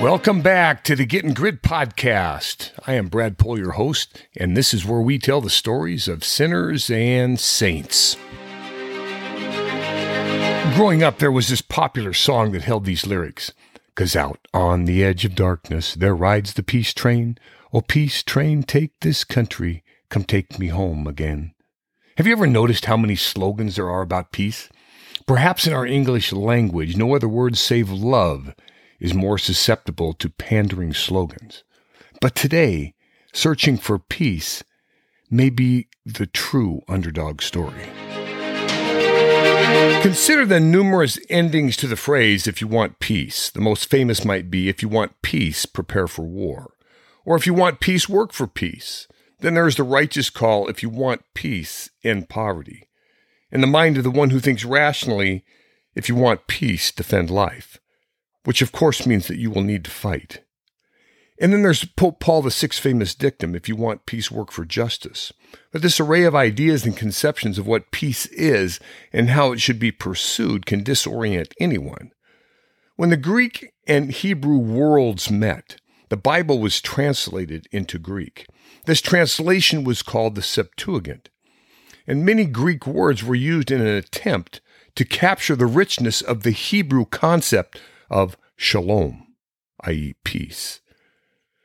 Welcome back to the Getting Grit podcast. I am Brad Pohl, your host, and this is where we tell the stories of sinners and saints. Growing up, there was this popular song that held these lyrics. Cause out on the edge of darkness, there rides the peace train. Oh, peace train, take this country, come take me home again. Have you ever noticed how many slogans there are about peace? Perhaps in our English language, no other word save love is more susceptible to pandering slogans. But today, searching for peace may be the true underdog story. Consider the numerous endings to the phrase, if you want peace. The most famous might be, if you want peace, prepare for war. Or if you want peace, work for peace. Then there is the righteous call, if you want peace, end poverty. In the mind of the one who thinks rationally, if you want peace, defend life which of course means that you will need to fight. And then there's Pope Paul VI's famous dictum if you want peace, work for justice. But this array of ideas and conceptions of what peace is and how it should be pursued can disorient anyone. When the Greek and Hebrew worlds met, the Bible was translated into Greek. This translation was called the Septuagint. And many Greek words were used in an attempt to capture the richness of the Hebrew concept of shalom, i.e., peace.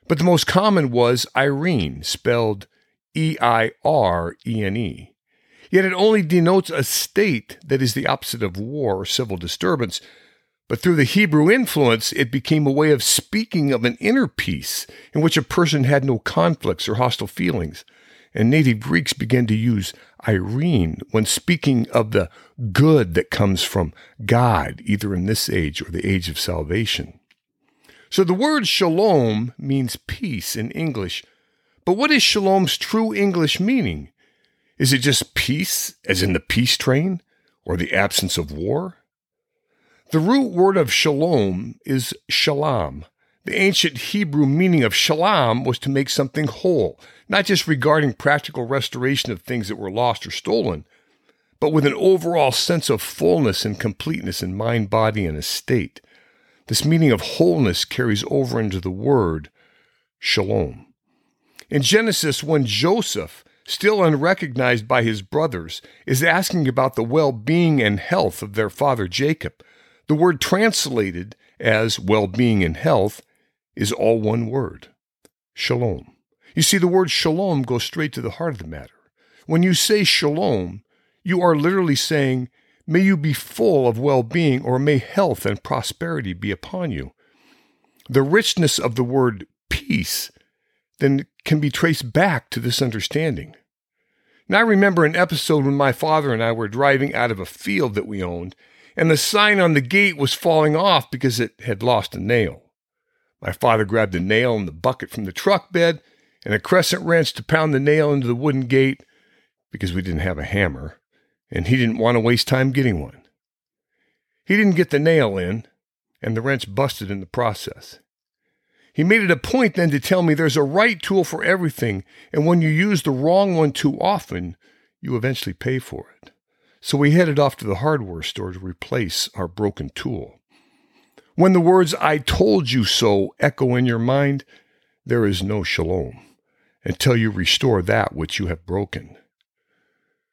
But the most common was eirene, spelled E I R E N E. Yet it only denotes a state that is the opposite of war or civil disturbance. But through the Hebrew influence, it became a way of speaking of an inner peace in which a person had no conflicts or hostile feelings. And native Greeks began to use eirene when speaking of the good that comes from God, either in this age or the age of salvation. So the word shalom means peace in English. But what is shalom's true English meaning? Is it just peace, as in the peace train, or the absence of war? The root word of shalam is shalom. The ancient Hebrew meaning of shalom was to make something whole, not just regarding practical restoration of things that were lost or stolen, but with an overall sense of fullness and completeness in mind, body, and estate. This meaning of wholeness carries over into the word shalom. In Genesis, when Joseph, still unrecognized by his brothers, is asking about the well being and health of their father Jacob, the word translated as well being and health is all one word shalom. You see, the word shalom goes straight to the heart of the matter. When you say shalom, you are literally saying, May you be full of well being, or may health and prosperity be upon you. The richness of the word peace then can be traced back to this understanding. Now, I remember an episode when my father and I were driving out of a field that we owned, and the sign on the gate was falling off because it had lost a nail. My father grabbed a nail and the bucket from the truck bed and a crescent wrench to pound the nail into the wooden gate because we didn't have a hammer, and he didn't want to waste time getting one. He didn't get the nail in, and the wrench busted in the process. He made it a point then to tell me there's a right tool for everything, and when you use the wrong one too often, you eventually pay for it. So we headed off to the hardware store to replace our broken tool. When the words I told you so echo in your mind, there is no shalom until you restore that which you have broken.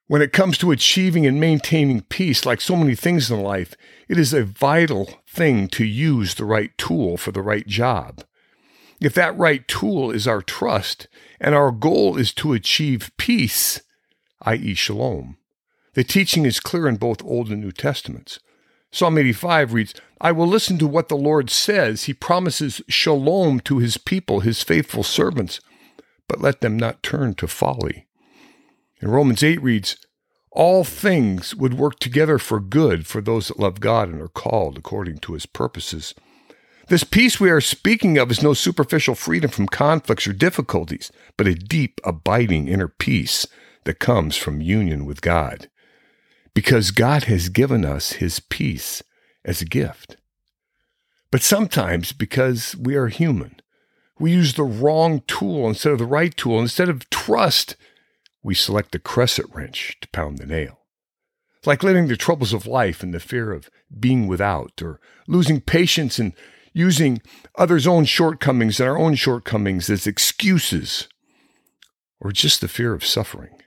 When it comes to achieving and maintaining peace, like so many things in life, it is a vital thing to use the right tool for the right job. If that right tool is our trust and our goal is to achieve peace, i.e., shalom, the teaching is clear in both Old and New Testaments. Psalm 85 reads, I will listen to what the Lord says. He promises shalom to his people, his faithful servants but let them not turn to folly. And Romans 8 reads, All things would work together for good for those that love God and are called according to his purposes. This peace we are speaking of is no superficial freedom from conflicts or difficulties, but a deep, abiding inner peace that comes from union with God. Because God has given us his peace as a gift. But sometimes, because we are human, we use the wrong tool instead of the right tool. Instead of trust, we select the crescent wrench to pound the nail. Like letting the troubles of life and the fear of being without or losing patience and using others' own shortcomings and our own shortcomings as excuses or just the fear of suffering.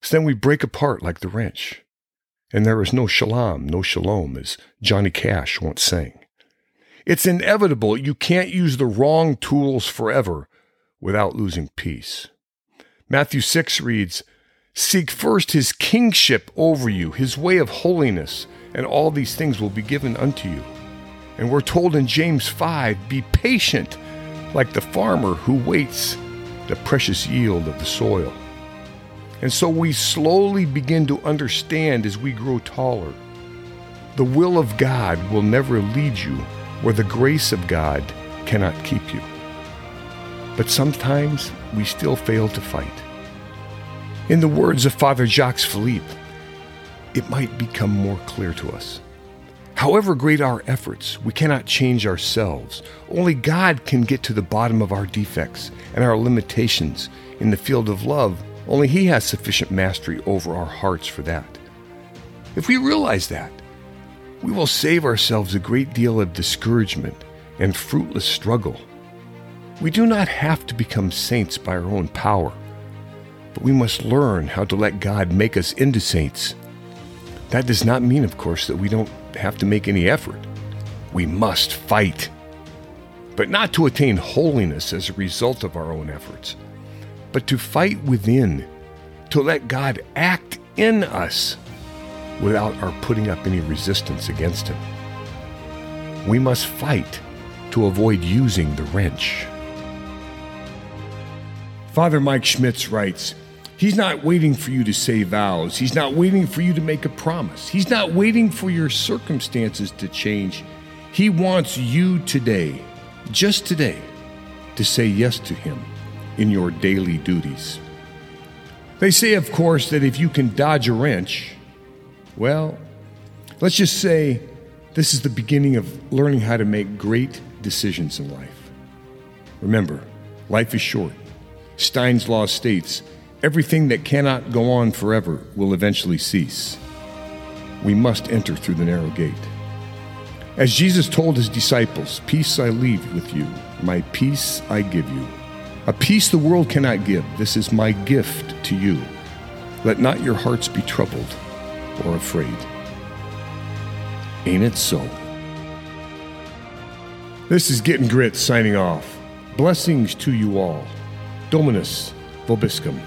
So then we break apart like the wrench. And there is no shalom, no shalom, as Johnny Cash once sang. It's inevitable you can't use the wrong tools forever without losing peace. Matthew 6 reads, Seek first his kingship over you, his way of holiness, and all these things will be given unto you. And we're told in James 5 be patient like the farmer who waits the precious yield of the soil. And so we slowly begin to understand as we grow taller. The will of God will never lead you where the grace of God cannot keep you. But sometimes we still fail to fight. In the words of Father Jacques Philippe, it might become more clear to us. However great our efforts, we cannot change ourselves. Only God can get to the bottom of our defects and our limitations. In the field of love, only He has sufficient mastery over our hearts for that. If we realize that, we will save ourselves a great deal of discouragement and fruitless struggle. We do not have to become saints by our own power, but we must learn how to let God make us into saints. That does not mean, of course, that we don't have to make any effort. We must fight. But not to attain holiness as a result of our own efforts, but to fight within, to let God act in us without our putting up any resistance against Him. We must fight to avoid using the wrench. Father Mike Schmitz writes, He's not waiting for you to say vows. He's not waiting for you to make a promise. He's not waiting for your circumstances to change. He wants you today, just today, to say yes to Him in your daily duties. They say, of course, that if you can dodge a wrench, well, let's just say this is the beginning of learning how to make great decisions in life. Remember, life is short. Stein's Law states Everything that cannot go on forever will eventually cease. We must enter through the narrow gate. As Jesus told his disciples, Peace I leave with you, my peace I give you. A peace the world cannot give. This is my gift to you. Let not your hearts be troubled or afraid. Ain't it so? This is Getting Grit signing off. Blessings to you all. Dominus Vobiscum.